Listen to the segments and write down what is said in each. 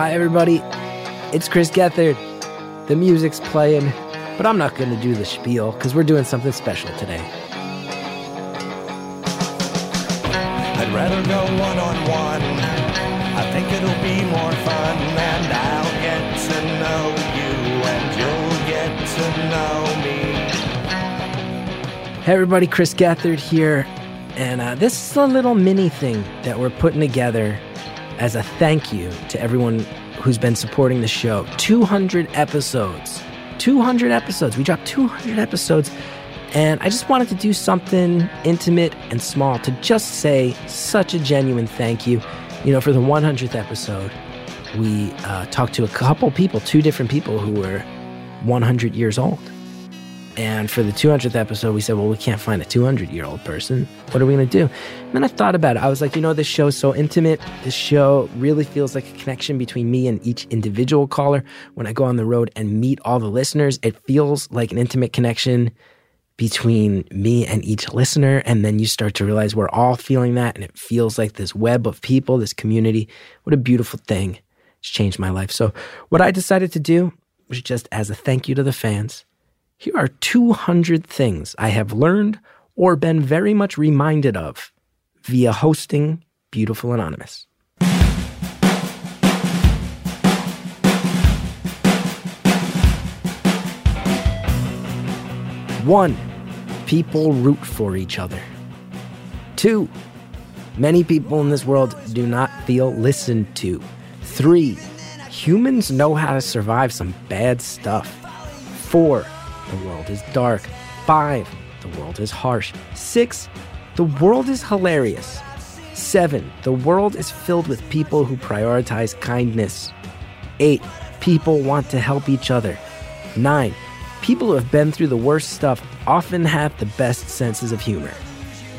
Hi, everybody. It's Chris Gethard. The music's playing, but I'm not going to do the spiel because we're doing something special today. I'd rather go one on one. I think it'll be more fun, and I'll get to know you, and you'll get to know me. Hey, everybody. Chris Gethard here. And uh, this is a little mini thing that we're putting together as a thank you to everyone who's been supporting the show. 200 episodes. 200 episodes. We dropped 200 episodes. And I just wanted to do something intimate and small to just say such a genuine thank you. You know, for the 100th episode, we uh, talked to a couple people, two different people who were 100 years old. And for the 200th episode, we said, well, we can't find a 200 year old person. What are we going to do? And then I thought about it. I was like, you know, this show is so intimate. This show really feels like a connection between me and each individual caller. When I go on the road and meet all the listeners, it feels like an intimate connection between me and each listener. And then you start to realize we're all feeling that. And it feels like this web of people, this community. What a beautiful thing. It's changed my life. So, what I decided to do was just as a thank you to the fans here are 200 things I have learned or been very much reminded of via hosting Beautiful Anonymous. One, people root for each other. Two, many people in this world do not feel listened to. Three, humans know how to survive some bad stuff. Four, the world is dark. Five, the world is harsh. Six, the world is hilarious. Seven, the world is filled with people who prioritize kindness. Eight, people want to help each other. Nine, people who have been through the worst stuff often have the best senses of humor.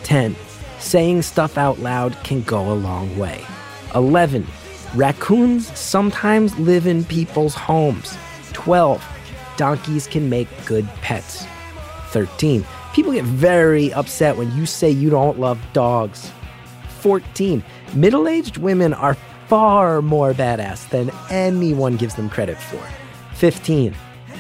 10. Saying stuff out loud can go a long way. 11. Raccoons sometimes live in people's homes. 12 donkeys can make good pets. 13. People get very upset when you say you don't love dogs. 14. Middle aged women are far more badass than anyone gives them credit for. 15.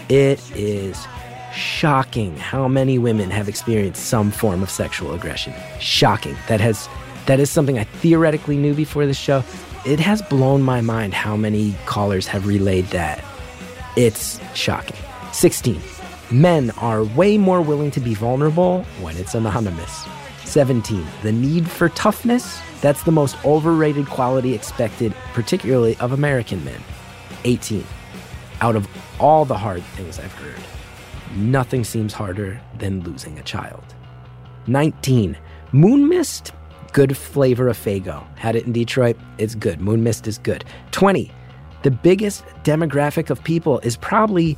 It is shocking how many women have experienced some form of sexual aggression. Shocking. That has that is something I theoretically knew before the show. It has blown my mind how many callers have relayed that. It's shocking. 16. Men are way more willing to be vulnerable when it's anonymous. 17. The need for toughness. That's the most overrated quality expected, particularly of American men. 18. Out of all the hard things I've heard, nothing seems harder than losing a child. 19. Moon mist, good flavor of Faygo. Had it in Detroit, it's good. Moon mist is good. 20. The biggest demographic of people is probably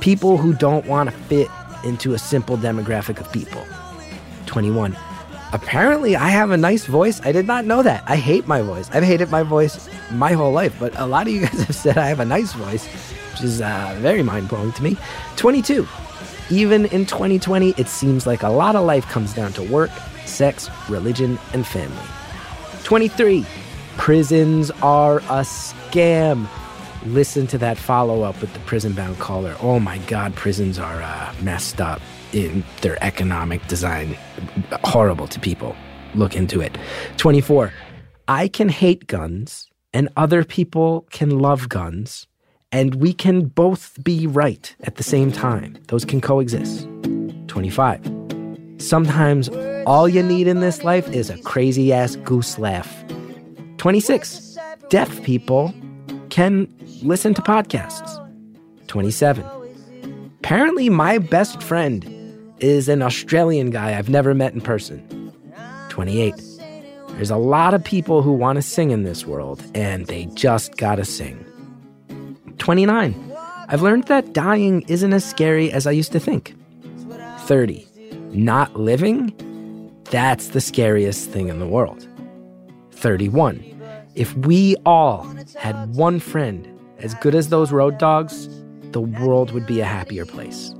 people who don't want to fit into a simple demographic of people. 21. Apparently, I have a nice voice. I did not know that. I hate my voice. I've hated my voice my whole life, but a lot of you guys have said I have a nice voice, which is uh, very mind blowing to me. 22. Even in 2020, it seems like a lot of life comes down to work, sex, religion, and family. 23. Prisons are a scam listen to that follow up with the prison bound caller. Oh my God, prisons are uh, messed up in their economic design. Horrible to people. Look into it. 24. I can hate guns and other people can love guns, and we can both be right at the same time. Those can coexist. 25. Sometimes all you need in this life is a crazy ass goose laugh. 26. Deaf people can listen to podcasts. 27. Apparently, my best friend is an Australian guy I've never met in person. 28. There's a lot of people who want to sing in this world, and they just gotta sing. 29. I've learned that dying isn't as scary as I used to think. 30. Not living? That's the scariest thing in the world. 31. If we all had one friend as good as those road dogs, the world would be a happier place.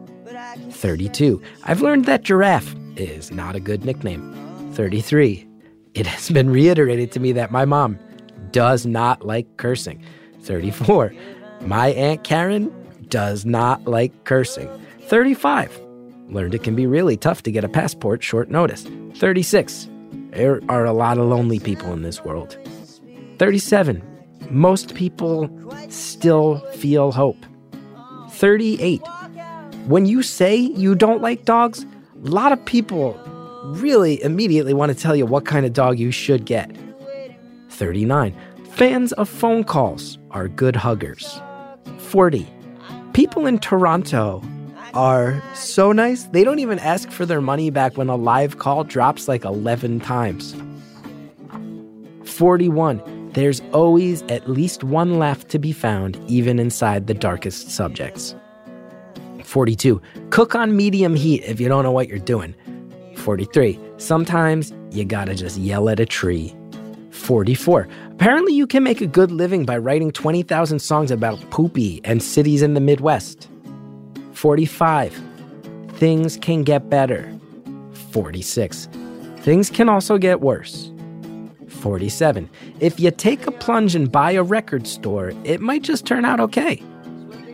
32. I've learned that giraffe is not a good nickname. 33. It has been reiterated to me that my mom does not like cursing. 34. My Aunt Karen does not like cursing. 35. Learned it can be really tough to get a passport short notice. 36. There are a lot of lonely people in this world. 37. Most people still feel hope. 38. When you say you don't like dogs, a lot of people really immediately want to tell you what kind of dog you should get. 39. Fans of phone calls are good huggers. 40. People in Toronto are so nice, they don't even ask for their money back when a live call drops like 11 times. 41. There's always at least one laugh to be found, even inside the darkest subjects. 42. Cook on medium heat if you don't know what you're doing. 43. Sometimes you gotta just yell at a tree. 44. Apparently, you can make a good living by writing 20,000 songs about poopy and cities in the Midwest. 45. Things can get better. 46. Things can also get worse. 47. If you take a plunge and buy a record store, it might just turn out okay.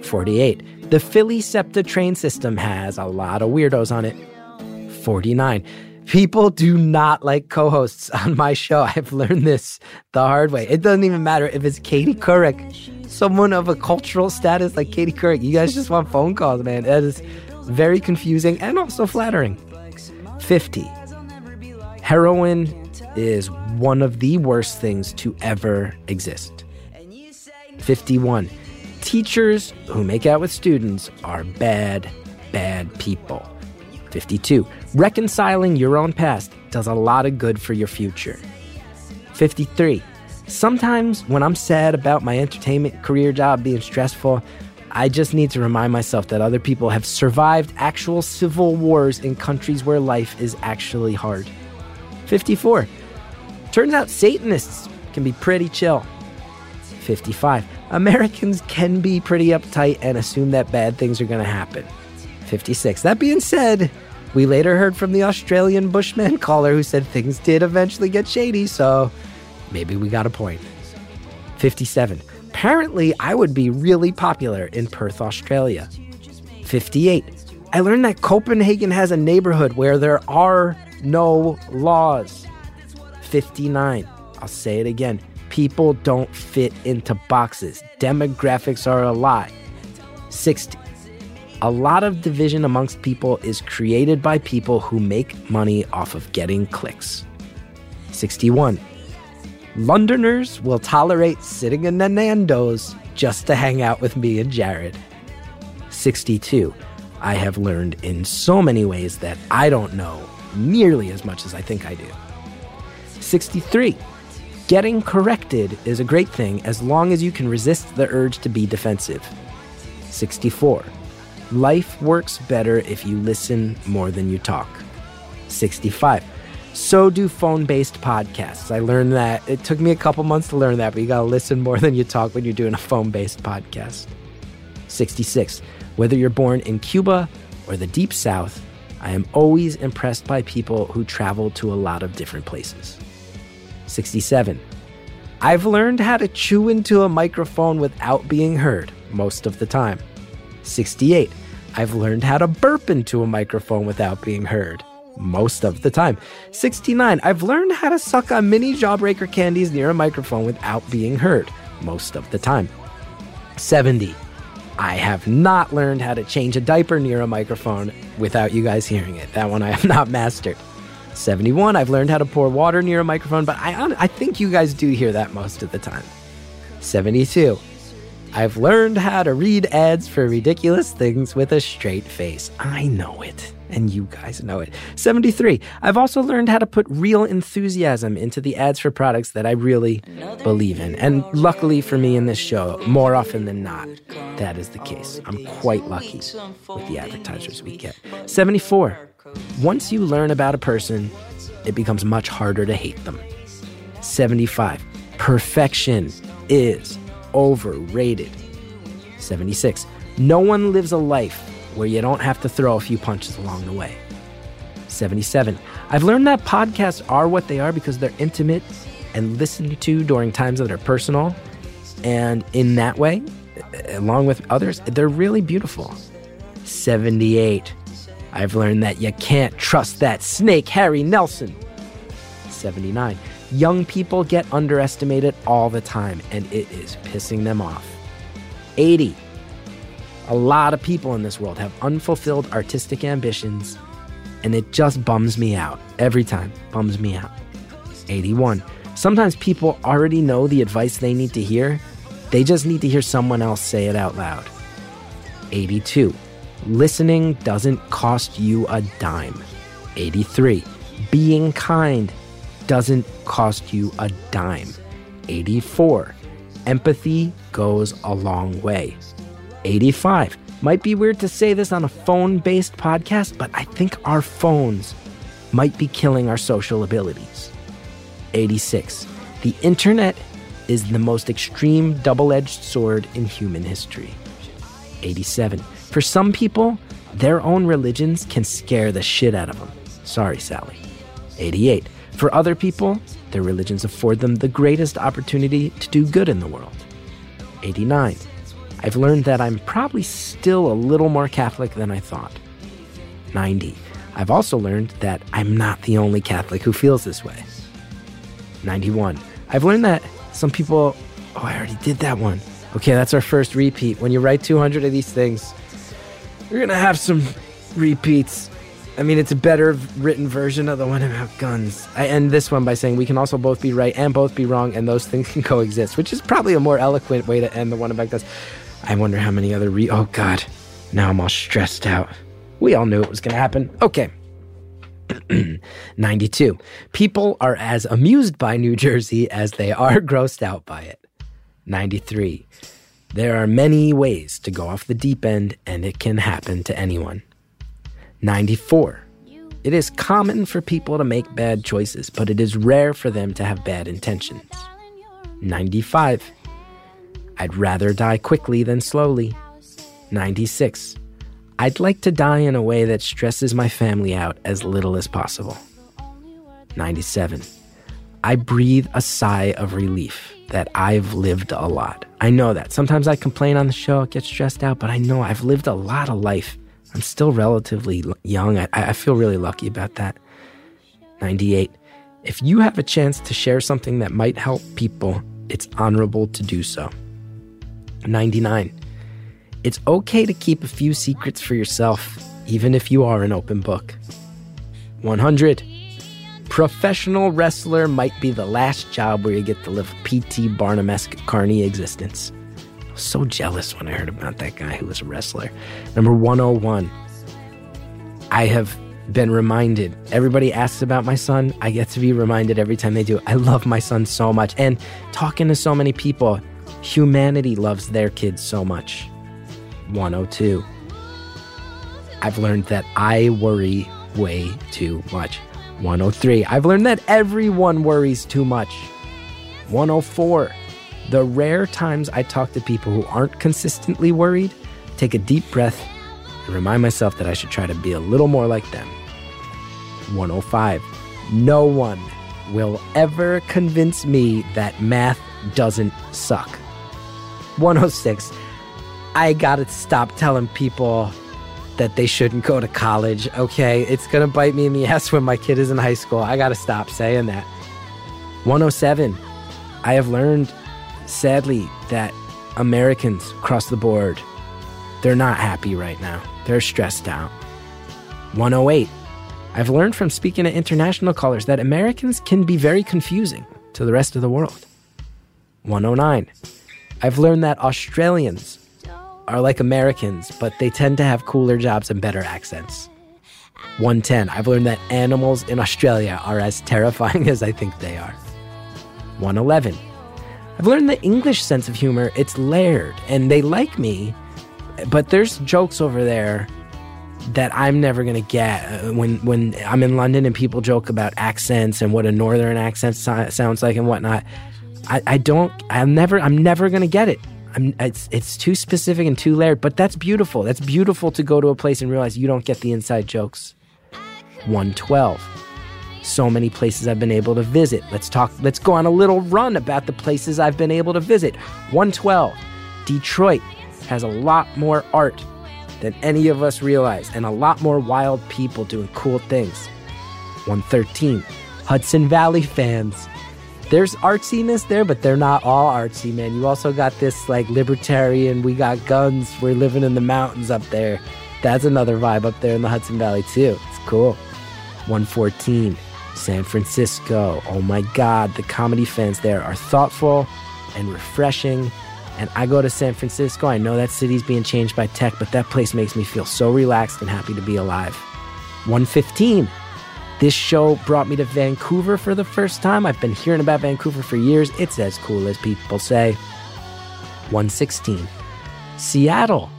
48. The Philly SEPTA train system has a lot of weirdos on it. 49. People do not like co hosts on my show. I've learned this the hard way. It doesn't even matter if it's Katie Couric, someone of a cultural status like Katie Couric. You guys just want phone calls, man. That is very confusing and also flattering. 50. Heroin is one of the worst things to ever exist. 51. Teachers who make out with students are bad, bad people. 52. Reconciling your own past does a lot of good for your future. 53. Sometimes when I'm sad about my entertainment career job being stressful, I just need to remind myself that other people have survived actual civil wars in countries where life is actually hard. 54. Turns out Satanists can be pretty chill. 55. Americans can be pretty uptight and assume that bad things are going to happen. 56. That being said, we later heard from the Australian Bushman caller who said things did eventually get shady, so maybe we got a point. 57. Apparently, I would be really popular in Perth, Australia. 58. I learned that Copenhagen has a neighborhood where there are no laws. 59. I'll say it again. People don't fit into boxes. Demographics are a lie. 60. A lot of division amongst people is created by people who make money off of getting clicks. 61. Londoners will tolerate sitting in the Nando's just to hang out with me and Jared. 62. I have learned in so many ways that I don't know nearly as much as I think I do. 63. Getting corrected is a great thing as long as you can resist the urge to be defensive. 64. Life works better if you listen more than you talk. 65. So do phone based podcasts. I learned that. It took me a couple months to learn that, but you gotta listen more than you talk when you're doing a phone based podcast. 66. Whether you're born in Cuba or the Deep South, I am always impressed by people who travel to a lot of different places. 67. I've learned how to chew into a microphone without being heard most of the time. 68. I've learned how to burp into a microphone without being heard most of the time. 69. I've learned how to suck on mini jawbreaker candies near a microphone without being heard most of the time. 70. I have not learned how to change a diaper near a microphone without you guys hearing it. That one I have not mastered. 71. I've learned how to pour water near a microphone, but I, I think you guys do hear that most of the time. 72. I've learned how to read ads for ridiculous things with a straight face. I know it, and you guys know it. 73. I've also learned how to put real enthusiasm into the ads for products that I really believe in. And luckily for me in this show, more often than not, that is the case. I'm quite lucky with the advertisers we get. 74. Once you learn about a person, it becomes much harder to hate them. 75. Perfection is overrated. 76. No one lives a life where you don't have to throw a few punches along the way. 77. I've learned that podcasts are what they are because they're intimate and listened to during times that are personal. And in that way, along with others, they're really beautiful. 78. I've learned that you can't trust that snake, Harry Nelson. 79. Young people get underestimated all the time, and it is pissing them off. 80. A lot of people in this world have unfulfilled artistic ambitions, and it just bums me out. Every time, bums me out. 81. Sometimes people already know the advice they need to hear, they just need to hear someone else say it out loud. 82. Listening doesn't cost you a dime. 83. Being kind doesn't cost you a dime. 84. Empathy goes a long way. 85. Might be weird to say this on a phone based podcast, but I think our phones might be killing our social abilities. 86. The internet is the most extreme double edged sword in human history. 87. For some people, their own religions can scare the shit out of them. Sorry, Sally. 88. For other people, their religions afford them the greatest opportunity to do good in the world. 89. I've learned that I'm probably still a little more Catholic than I thought. 90. I've also learned that I'm not the only Catholic who feels this way. 91. I've learned that some people, oh, I already did that one. Okay, that's our first repeat. When you write 200 of these things, going to have some repeats. I mean, it's a better written version of the one about guns. I end this one by saying we can also both be right and both be wrong, and those things can coexist, which is probably a more eloquent way to end the one about guns. I wonder how many other re. Oh, God. Now I'm all stressed out. We all knew it was going to happen. Okay. 92. People are as amused by New Jersey as they are grossed out by it. 93. There are many ways to go off the deep end, and it can happen to anyone. 94. It is common for people to make bad choices, but it is rare for them to have bad intentions. 95. I'd rather die quickly than slowly. 96. I'd like to die in a way that stresses my family out as little as possible. 97. I breathe a sigh of relief that I've lived a lot. I know that. Sometimes I complain on the show, get stressed out, but I know I've lived a lot of life. I'm still relatively young. I, I feel really lucky about that. 98. If you have a chance to share something that might help people, it's honorable to do so. 99. It's okay to keep a few secrets for yourself, even if you are an open book. 100. Professional wrestler might be the last job where you get to live a P.T. Barnum esque carny existence. I was so jealous when I heard about that guy who was a wrestler. Number 101. I have been reminded. Everybody asks about my son. I get to be reminded every time they do. I love my son so much. And talking to so many people, humanity loves their kids so much. 102. I've learned that I worry way too much. 103. I've learned that everyone worries too much. 104. The rare times I talk to people who aren't consistently worried, take a deep breath and remind myself that I should try to be a little more like them. 105. No one will ever convince me that math doesn't suck. 106. I gotta stop telling people that they shouldn't go to college, okay? It's gonna bite me in the ass when my kid is in high school. I gotta stop saying that. 107. I have learned, sadly, that Americans across the board, they're not happy right now. They're stressed out. 108. I've learned from speaking to international callers that Americans can be very confusing to the rest of the world. 109. I've learned that Australians are like Americans, but they tend to have cooler jobs and better accents. 110. I've learned that animals in Australia are as terrifying as I think they are. 111. I've learned the English sense of humor, it's layered, and they like me, but there's jokes over there that I'm never gonna get. Uh, when when I'm in London and people joke about accents and what a northern accent so- sounds like and whatnot, I, I don't. I'm never. I'm never gonna get it. I'm, it's it's too specific and too layered. But that's beautiful. That's beautiful to go to a place and realize you don't get the inside jokes. 112. So many places I've been able to visit. Let's talk, let's go on a little run about the places I've been able to visit. 112, Detroit has a lot more art than any of us realize and a lot more wild people doing cool things. 113, Hudson Valley fans. There's artsiness there, but they're not all artsy, man. You also got this like libertarian, we got guns, we're living in the mountains up there. That's another vibe up there in the Hudson Valley, too. It's cool. 114, San Francisco. Oh my God, the comedy fans there are thoughtful and refreshing. And I go to San Francisco. I know that city's being changed by tech, but that place makes me feel so relaxed and happy to be alive. 115, this show brought me to Vancouver for the first time. I've been hearing about Vancouver for years. It's as cool as people say. 116. Seattle.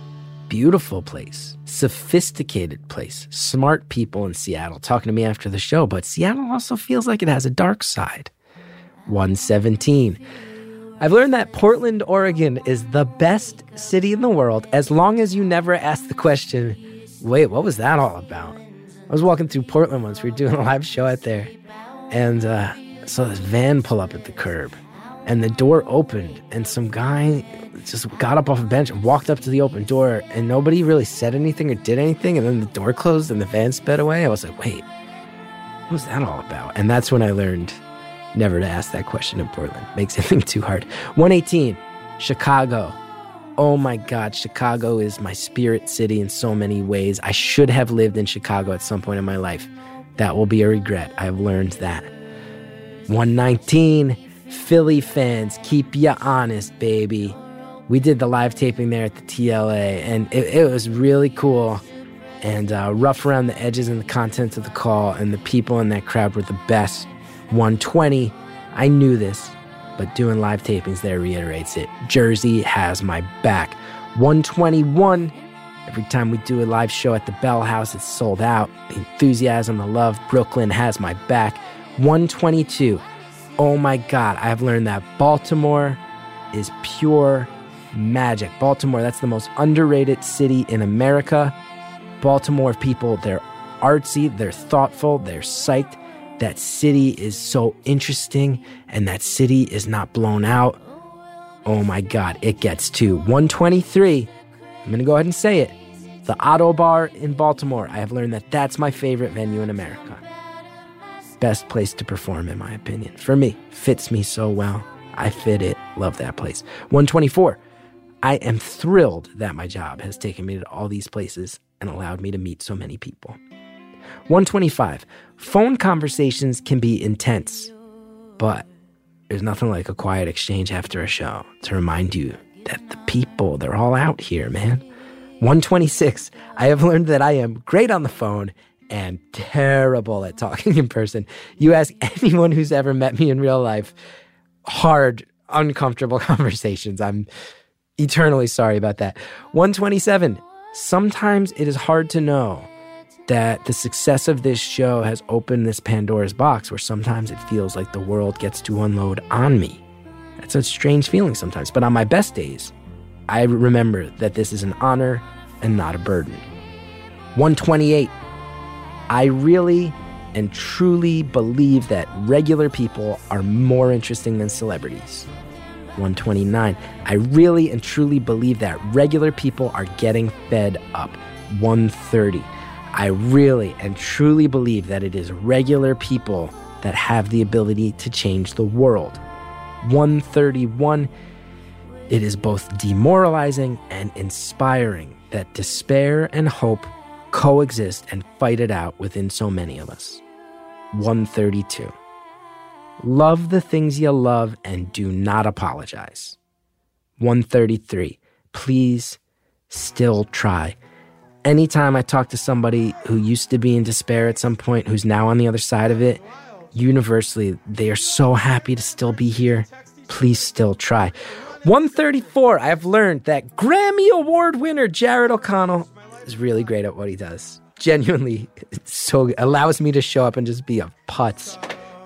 Beautiful place. Sophisticated place. Smart people in Seattle talking to me after the show, but Seattle also feels like it has a dark side. 117. I've learned that Portland, Oregon is the best city in the world as long as you never ask the question, wait, what was that all about? I was walking through Portland once. We were doing a live show out there, and uh, saw this van pull up at the curb, and the door opened, and some guy just got up off a bench and walked up to the open door, and nobody really said anything or did anything, and then the door closed and the van sped away. I was like, wait, what was that all about? And that's when I learned never to ask that question in Portland. Makes it too hard. 118, Chicago. Oh my God, Chicago is my spirit city in so many ways. I should have lived in Chicago at some point in my life. That will be a regret. I've learned that. 119, Philly fans, keep ya honest, baby. We did the live taping there at the TLA, and it, it was really cool and uh, rough around the edges and the content of the call, and the people in that crowd were the best. 120, I knew this but doing live tapings there reiterates it. Jersey has my back. 121. Every time we do a live show at the Bell House, it's sold out. The enthusiasm, the love, Brooklyn has my back. 122. Oh my God, I've learned that Baltimore is pure magic. Baltimore, that's the most underrated city in America. Baltimore people, they're artsy, they're thoughtful, they're psyched that city is so interesting and that city is not blown out. Oh my God, it gets to 123. I'm going to go ahead and say it. The Auto Ottobar in Baltimore. I have learned that that's my favorite venue in America. Best place to perform, in my opinion. For me, fits me so well. I fit it. Love that place. 124. I am thrilled that my job has taken me to all these places and allowed me to meet so many people. 125. Phone conversations can be intense, but there's nothing like a quiet exchange after a show to remind you that the people, they're all out here, man. 126. I have learned that I am great on the phone and terrible at talking in person. You ask anyone who's ever met me in real life, hard, uncomfortable conversations. I'm eternally sorry about that. 127. Sometimes it is hard to know that the success of this show has opened this Pandora's box where sometimes it feels like the world gets to unload on me. That's a strange feeling sometimes. But on my best days, I remember that this is an honor and not a burden. 128. I really and truly believe that regular people are more interesting than celebrities. 129. I really and truly believe that regular people are getting fed up. 130. I really and truly believe that it is regular people that have the ability to change the world. 131 It is both demoralizing and inspiring that despair and hope coexist and fight it out within so many of us. 132 Love the things you love and do not apologize. 133 Please still try anytime I talk to somebody who used to be in despair at some point, who's now on the other side of it, universally, they are so happy to still be here. Please still try. 134, I've learned that Grammy Award winner Jared O'Connell is really great at what he does. Genuinely, so allows me to show up and just be a putz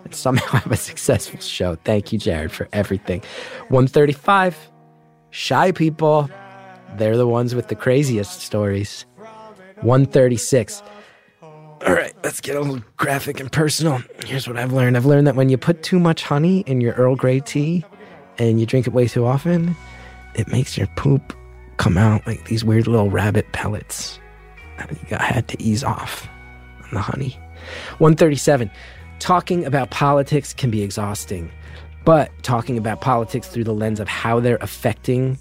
and somehow have a successful show. Thank you, Jared, for everything. 135, shy people, they're the ones with the craziest stories. 136. All right, let's get a little graphic and personal. Here's what I've learned I've learned that when you put too much honey in your Earl Grey tea and you drink it way too often, it makes your poop come out like these weird little rabbit pellets. Got, had to ease off on the honey. 137. Talking about politics can be exhausting, but talking about politics through the lens of how they're affecting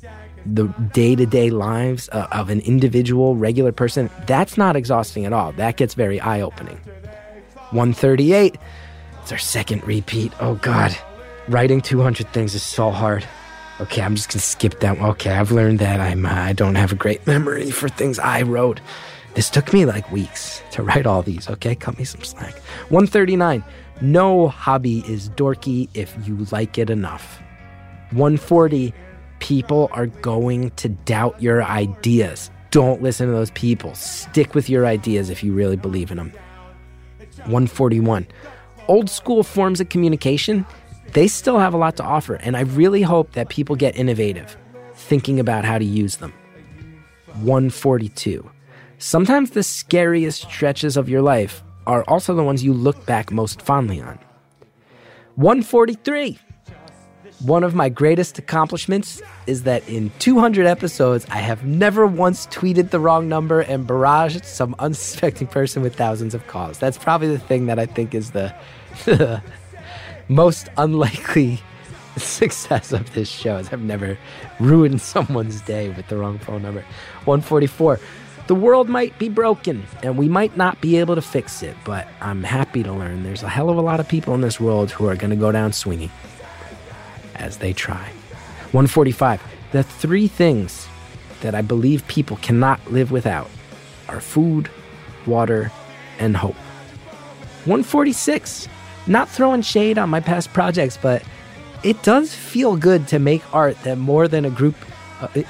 the day to day lives uh, of an individual, regular person, that's not exhausting at all. That gets very eye opening. 138, it's our second repeat. Oh, God. Writing 200 things is so hard. Okay, I'm just gonna skip that. Okay, I've learned that I'm uh, I don't have a great memory for things I wrote. This took me like weeks to write all these. Okay, cut me some slack. 139. No hobby is dorky if you like it enough. 140 people are going to doubt your ideas. Don't listen to those people. Stick with your ideas if you really believe in them. 141. Old school forms of communication, they still have a lot to offer, and I really hope that people get innovative, thinking about how to use them. 142. Sometimes the scariest stretches of your life are also the ones you look back most fondly on. 143. One of my greatest accomplishments is that in 200 episodes, I have never once tweeted the wrong number and barraged some unsuspecting person with thousands of calls. That's probably the thing that I think is the, most unlikely success of this show is I've never ruined someone's day with the wrong phone number. 144. The world might be broken and we might not be able to fix it, but I'm happy to learn there's a hell of a lot of people in this world who are going to go down swinging as they try. 145. The three things that I believe people cannot live without are food, water, and hope. 146. Not throwing shade on my past projects, but it does feel good to make art that more than a group. Uh, it,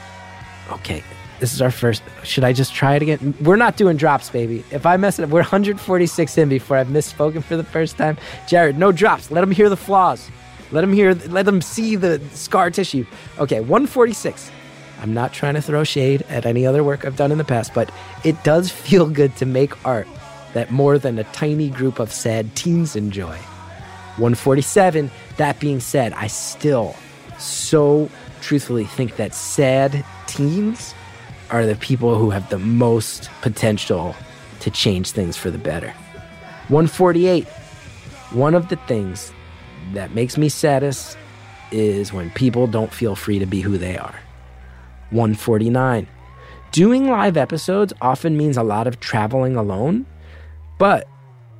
okay, this is our first. Should I just try it again? We're not doing drops, baby. If I mess it up, we're 146 in before I've misspoken for the first time. Jared, no drops. Let them hear the flaws. Let them hear, let them see the scar tissue. Okay, 146. I'm not trying to throw shade at any other work I've done in the past, but it does feel good to make art that more than a tiny group of sad teens enjoy. 147. That being said, I still so truthfully think that sad teens are the people who have the most potential to change things for the better. 148. One of the things that makes me saddest is when people don't feel free to be who they are. 149. Doing live episodes often means a lot of traveling alone, but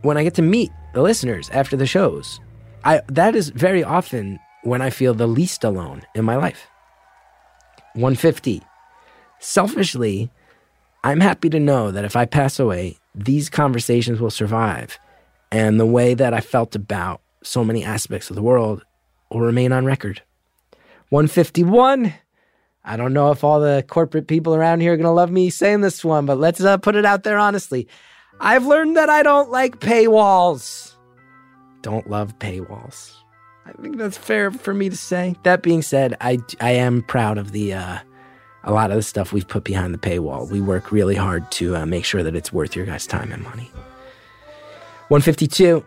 when I get to meet the listeners after the shows, I that is very often when I feel the least alone in my life. 150. Selfishly, I'm happy to know that if I pass away, these conversations will survive, and the way that I felt about so many aspects of the world will remain on record. 151. I don't know if all the corporate people around here are going to love me saying this one, but let's uh, put it out there honestly. I've learned that I don't like paywalls. Don't love paywalls. I think that's fair for me to say. That being said, I, I am proud of the uh, a lot of the stuff we've put behind the paywall. We work really hard to uh, make sure that it's worth your guys' time and money. 152.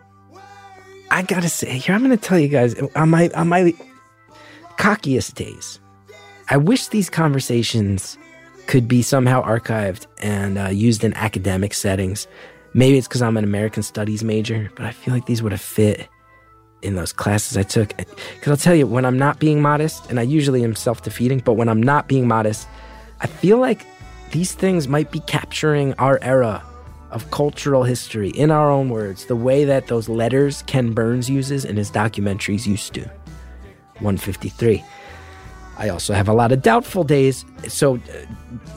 I gotta say, here I'm gonna tell you guys on my on my cockiest days, I wish these conversations could be somehow archived and uh, used in academic settings. Maybe it's because I'm an American Studies major, but I feel like these would have fit in those classes I took. Because I'll tell you, when I'm not being modest, and I usually am self defeating, but when I'm not being modest, I feel like these things might be capturing our era of cultural history in our own words, the way that those letters Ken Burns uses in his documentaries used to. 153. I also have a lot of doubtful days. So, uh,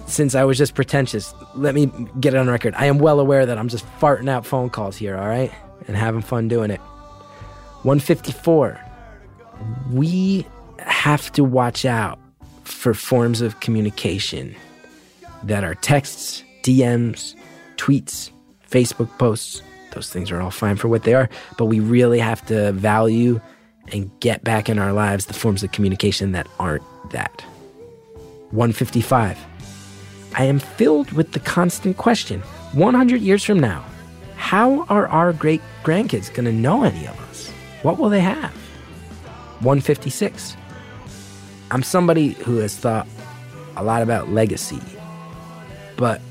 since I was just pretentious, let me get it on record. I am well aware that I'm just farting out phone calls here, all right? And having fun doing it. 154. We have to watch out for forms of communication that are texts, DMs, tweets, Facebook posts. Those things are all fine for what they are, but we really have to value and get back in our lives the forms of communication that aren't that. 155. I am filled with the constant question 100 years from now, how are our great grandkids going to know any of us? What will they have? 156. I'm somebody who has thought a lot about legacy, but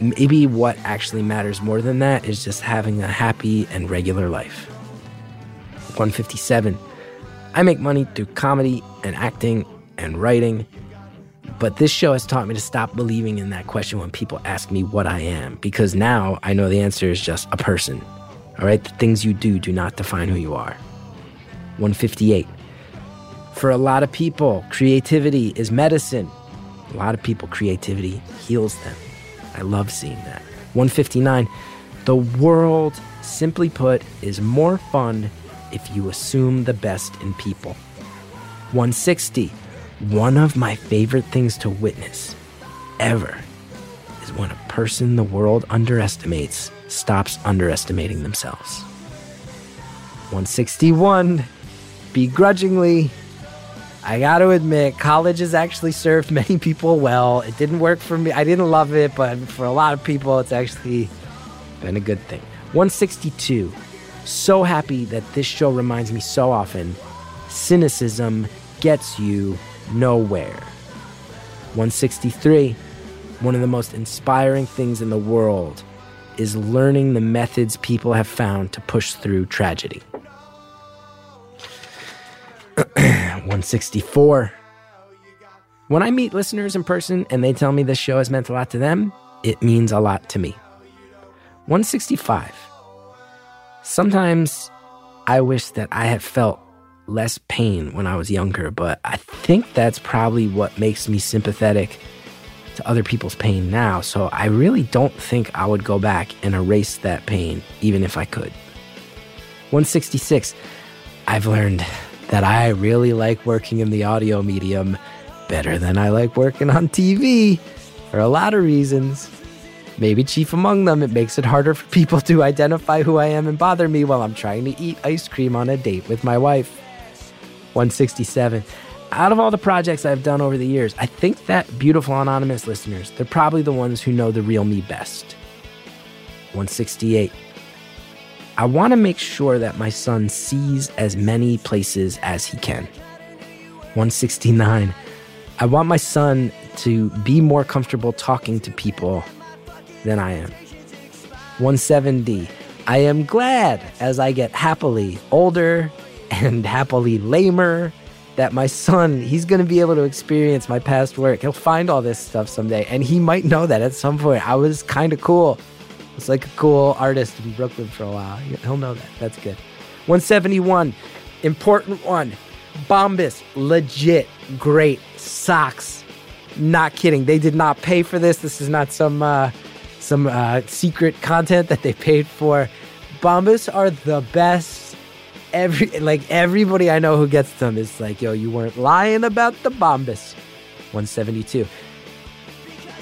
maybe what actually matters more than that is just having a happy and regular life. 157. I make money through comedy and acting and writing, but this show has taught me to stop believing in that question when people ask me what I am, because now I know the answer is just a person. All right, the things you do do not define who you are. 158. For a lot of people, creativity is medicine. A lot of people, creativity heals them. I love seeing that. 159. The world, simply put, is more fun if you assume the best in people. 160. One of my favorite things to witness ever is when a person the world underestimates stops underestimating themselves. 161. Begrudgingly, I got to admit, college has actually served many people well. It didn't work for me. I didn't love it, but for a lot of people, it's actually been a good thing. 162. So happy that this show reminds me so often cynicism gets you nowhere. 163. One of the most inspiring things in the world is learning the methods people have found to push through tragedy. 164. When I meet listeners in person and they tell me this show has meant a lot to them, it means a lot to me. 165. Sometimes I wish that I had felt less pain when I was younger, but I think that's probably what makes me sympathetic to other people's pain now. So I really don't think I would go back and erase that pain, even if I could. 166. I've learned that I really like working in the audio medium better than I like working on TV for a lot of reasons. Maybe chief among them, it makes it harder for people to identify who I am and bother me while I'm trying to eat ice cream on a date with my wife. 167. Out of all the projects I've done over the years, I think that beautiful anonymous listeners, they're probably the ones who know the real me best. 168. I want to make sure that my son sees as many places as he can. 169. I want my son to be more comfortable talking to people than I am. 170. I am glad as I get happily older and happily lamer that my son, he's going to be able to experience my past work. He'll find all this stuff someday, and he might know that at some point. I was kind of cool was like a cool artist in Brooklyn for a while. He'll know that. That's good. 171, important one. Bombas, legit, great socks. Not kidding. They did not pay for this. This is not some uh, some uh, secret content that they paid for. Bombas are the best. Every like everybody I know who gets them is like, yo, you weren't lying about the Bombas. 172.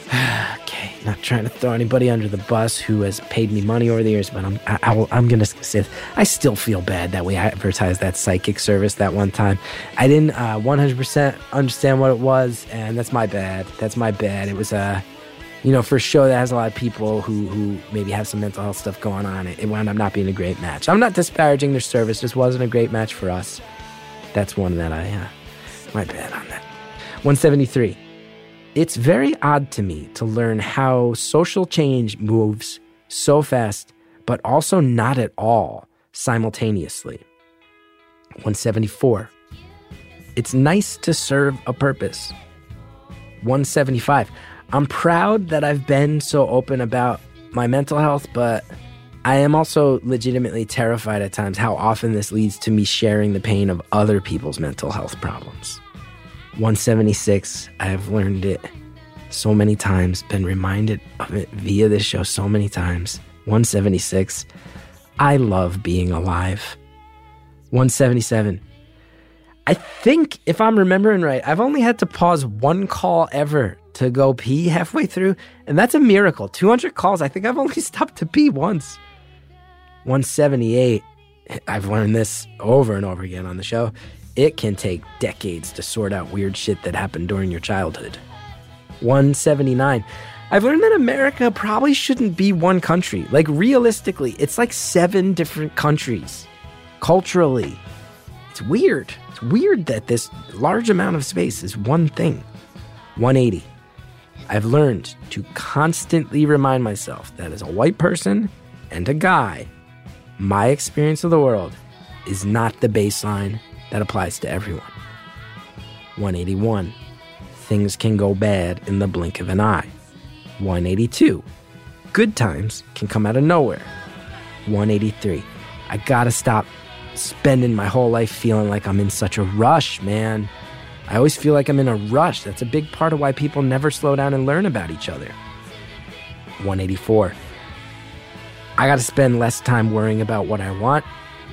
okay, not trying to throw anybody under the bus who has paid me money over the years, but I'm I, I I'm gonna say I still feel bad that we advertised that psychic service that one time. I didn't uh, 100% understand what it was, and that's my bad. That's my bad. It was a uh, you know, for a show that has a lot of people who, who maybe have some mental health stuff going on, it, it wound up not being a great match. I'm not disparaging their service, just wasn't a great match for us. That's one that I, uh, my bad on that. 173. It's very odd to me to learn how social change moves so fast, but also not at all simultaneously. 174. It's nice to serve a purpose. 175. I'm proud that I've been so open about my mental health, but I am also legitimately terrified at times how often this leads to me sharing the pain of other people's mental health problems. 176, I've learned it so many times, been reminded of it via this show so many times. 176, I love being alive. 177, I think if I'm remembering right, I've only had to pause one call ever to go pee halfway through, and that's a miracle. 200 calls, I think I've only stopped to pee once. 178, I've learned this over and over again on the show. It can take decades to sort out weird shit that happened during your childhood. 179. I've learned that America probably shouldn't be one country. Like, realistically, it's like seven different countries culturally. It's weird. It's weird that this large amount of space is one thing. 180. I've learned to constantly remind myself that as a white person and a guy, my experience of the world is not the baseline that applies to everyone. 181. Things can go bad in the blink of an eye. 182. Good times can come out of nowhere. 183. I gotta stop spending my whole life feeling like I'm in such a rush, man. I always feel like I'm in a rush. That's a big part of why people never slow down and learn about each other. 184. I gotta spend less time worrying about what I want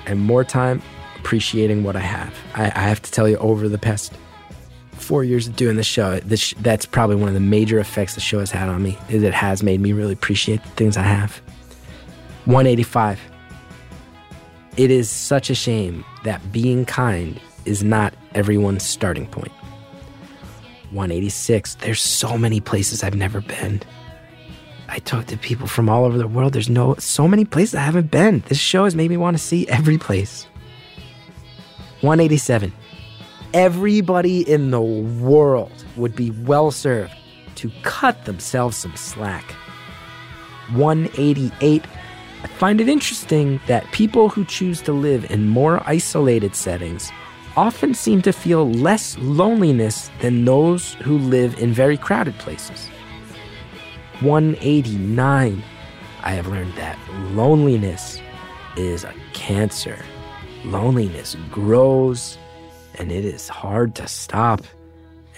and more time appreciating what I have. I, I have to tell you, over the past four years of doing this show, this, that's probably one of the major effects the show has had on me. Is it has made me really appreciate the things I have. 185. It is such a shame that being kind is not everyone's starting point. 186. There's so many places I've never been. I talk to people from all over the world. There's no so many places I haven't been. This show has made me want to see every place. 187. Everybody in the world would be well served to cut themselves some slack. 188. I find it interesting that people who choose to live in more isolated settings often seem to feel less loneliness than those who live in very crowded places. 189. I have learned that loneliness is a cancer. Loneliness grows and it is hard to stop.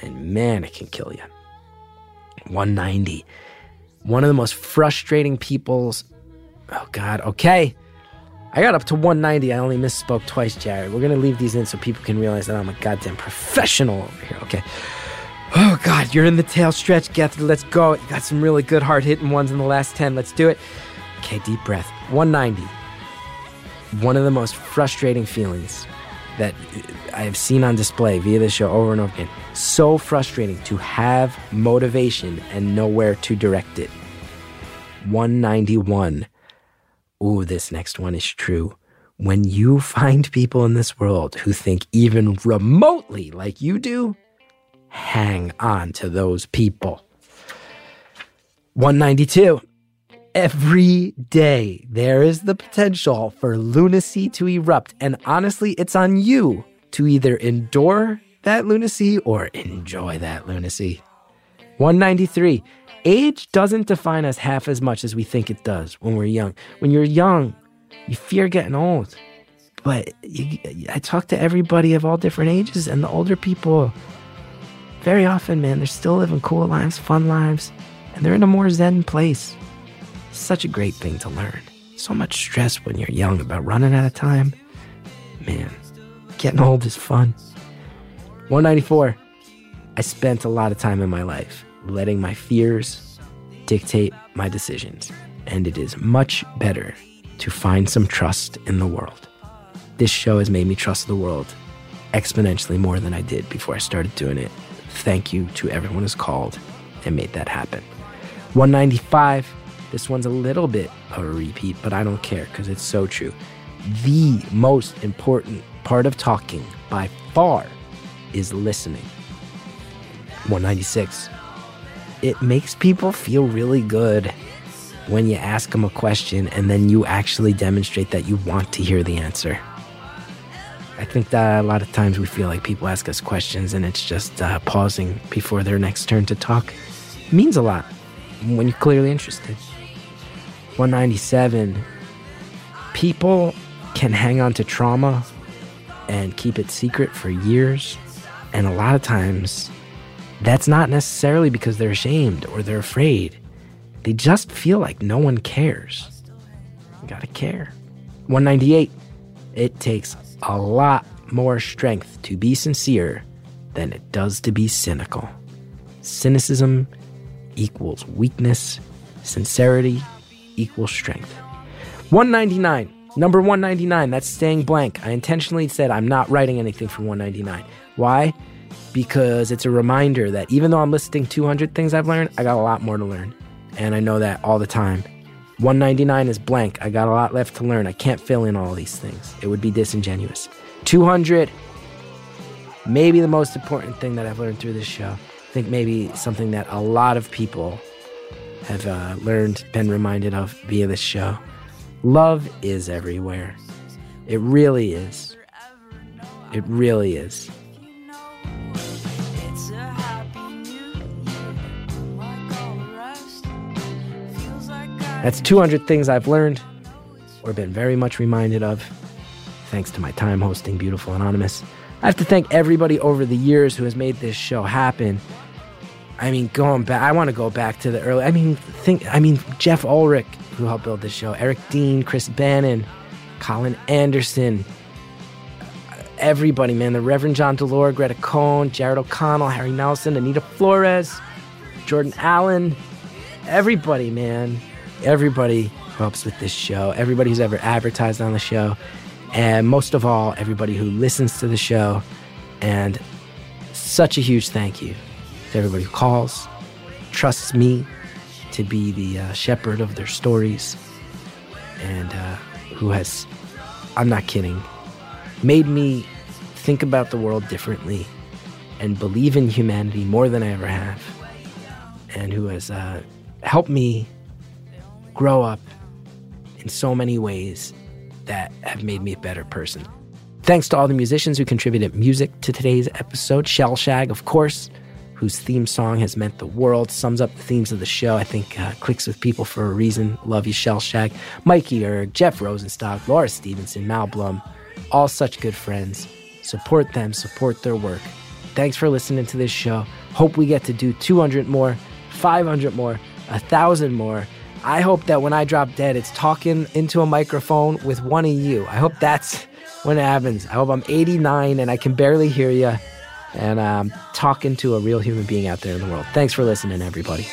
And man, it can kill you. 190. One of the most frustrating people's. Oh, God. Okay. I got up to 190. I only misspoke twice, Jared. We're going to leave these in so people can realize that I'm a goddamn professional over here. Okay. Oh, God, you're in the tail stretch, Gethard. Let's go. You got some really good hard hitting ones in the last 10. Let's do it. Okay, deep breath. 190. One of the most frustrating feelings that I have seen on display via the show over and over again. So frustrating to have motivation and nowhere to direct it. 191. Ooh, this next one is true. When you find people in this world who think even remotely like you do, hang on to those people. 192. Every day there is the potential for lunacy to erupt, and honestly, it's on you to either endure that lunacy or enjoy that lunacy. 193. Age doesn't define us half as much as we think it does when we're young. When you're young, you fear getting old. But you, I talk to everybody of all different ages, and the older people, very often, man, they're still living cool lives, fun lives, and they're in a more zen place. Such a great thing to learn. So much stress when you're young about running out of time. Man, getting old is fun. 194. I spent a lot of time in my life letting my fears dictate my decisions, and it is much better to find some trust in the world. This show has made me trust the world exponentially more than I did before I started doing it. Thank you to everyone who's called and made that happen. 195. This one's a little bit of a repeat, but I don't care because it's so true. The most important part of talking by far is listening. 196. It makes people feel really good when you ask them a question and then you actually demonstrate that you want to hear the answer. I think that a lot of times we feel like people ask us questions and it's just uh, pausing before their next turn to talk. It means a lot when you're clearly interested. 197. People can hang on to trauma and keep it secret for years. And a lot of times, that's not necessarily because they're ashamed or they're afraid. They just feel like no one cares. You gotta care. 198. It takes a lot more strength to be sincere than it does to be cynical. Cynicism equals weakness, sincerity equals strength. 199. Number 199, that's staying blank. I intentionally said I'm not writing anything for 199. Why? Because it's a reminder that even though I'm listing 200 things I've learned, I got a lot more to learn. and I know that all the time. 199 is blank. I got a lot left to learn. I can't fill in all these things. It would be disingenuous. 200, maybe the most important thing that I've learned through this show. I think maybe something that a lot of people have uh, learned, been reminded of via this show. Love is everywhere. It really is. It really is. That's 200 things I've learned or been very much reminded of, thanks to my time hosting Beautiful Anonymous. I have to thank everybody over the years who has made this show happen. I mean, going back, I want to go back to the early. I mean, think. I mean, Jeff Ullrich, who helped build this show, Eric Dean, Chris Bannon, Colin Anderson, everybody, man. The Reverend John DeLore, Greta Cohn, Jared O'Connell, Harry Nelson, Anita Flores, Jordan Allen, everybody, man. Everybody who helps with this show, everybody who's ever advertised on the show, and most of all, everybody who listens to the show. And such a huge thank you to everybody who calls, trusts me to be the uh, shepherd of their stories, and uh, who has, I'm not kidding, made me think about the world differently and believe in humanity more than I ever have, and who has uh, helped me grow up in so many ways that have made me a better person. Thanks to all the musicians who contributed music to today's episode. Shellshag, of course, whose theme song has meant the world, sums up the themes of the show. I think uh, clicks with people for a reason. Love you, Shellshag. Mikey Erg, Jeff Rosenstock, Laura Stevenson, Mal Blum, all such good friends. Support them, support their work. Thanks for listening to this show. Hope we get to do 200 more, 500 more, a 1,000 more. I hope that when I drop dead, it's talking into a microphone with one of you. I hope that's when it happens. I hope I'm 89 and I can barely hear you and I'm talking to a real human being out there in the world. Thanks for listening, everybody.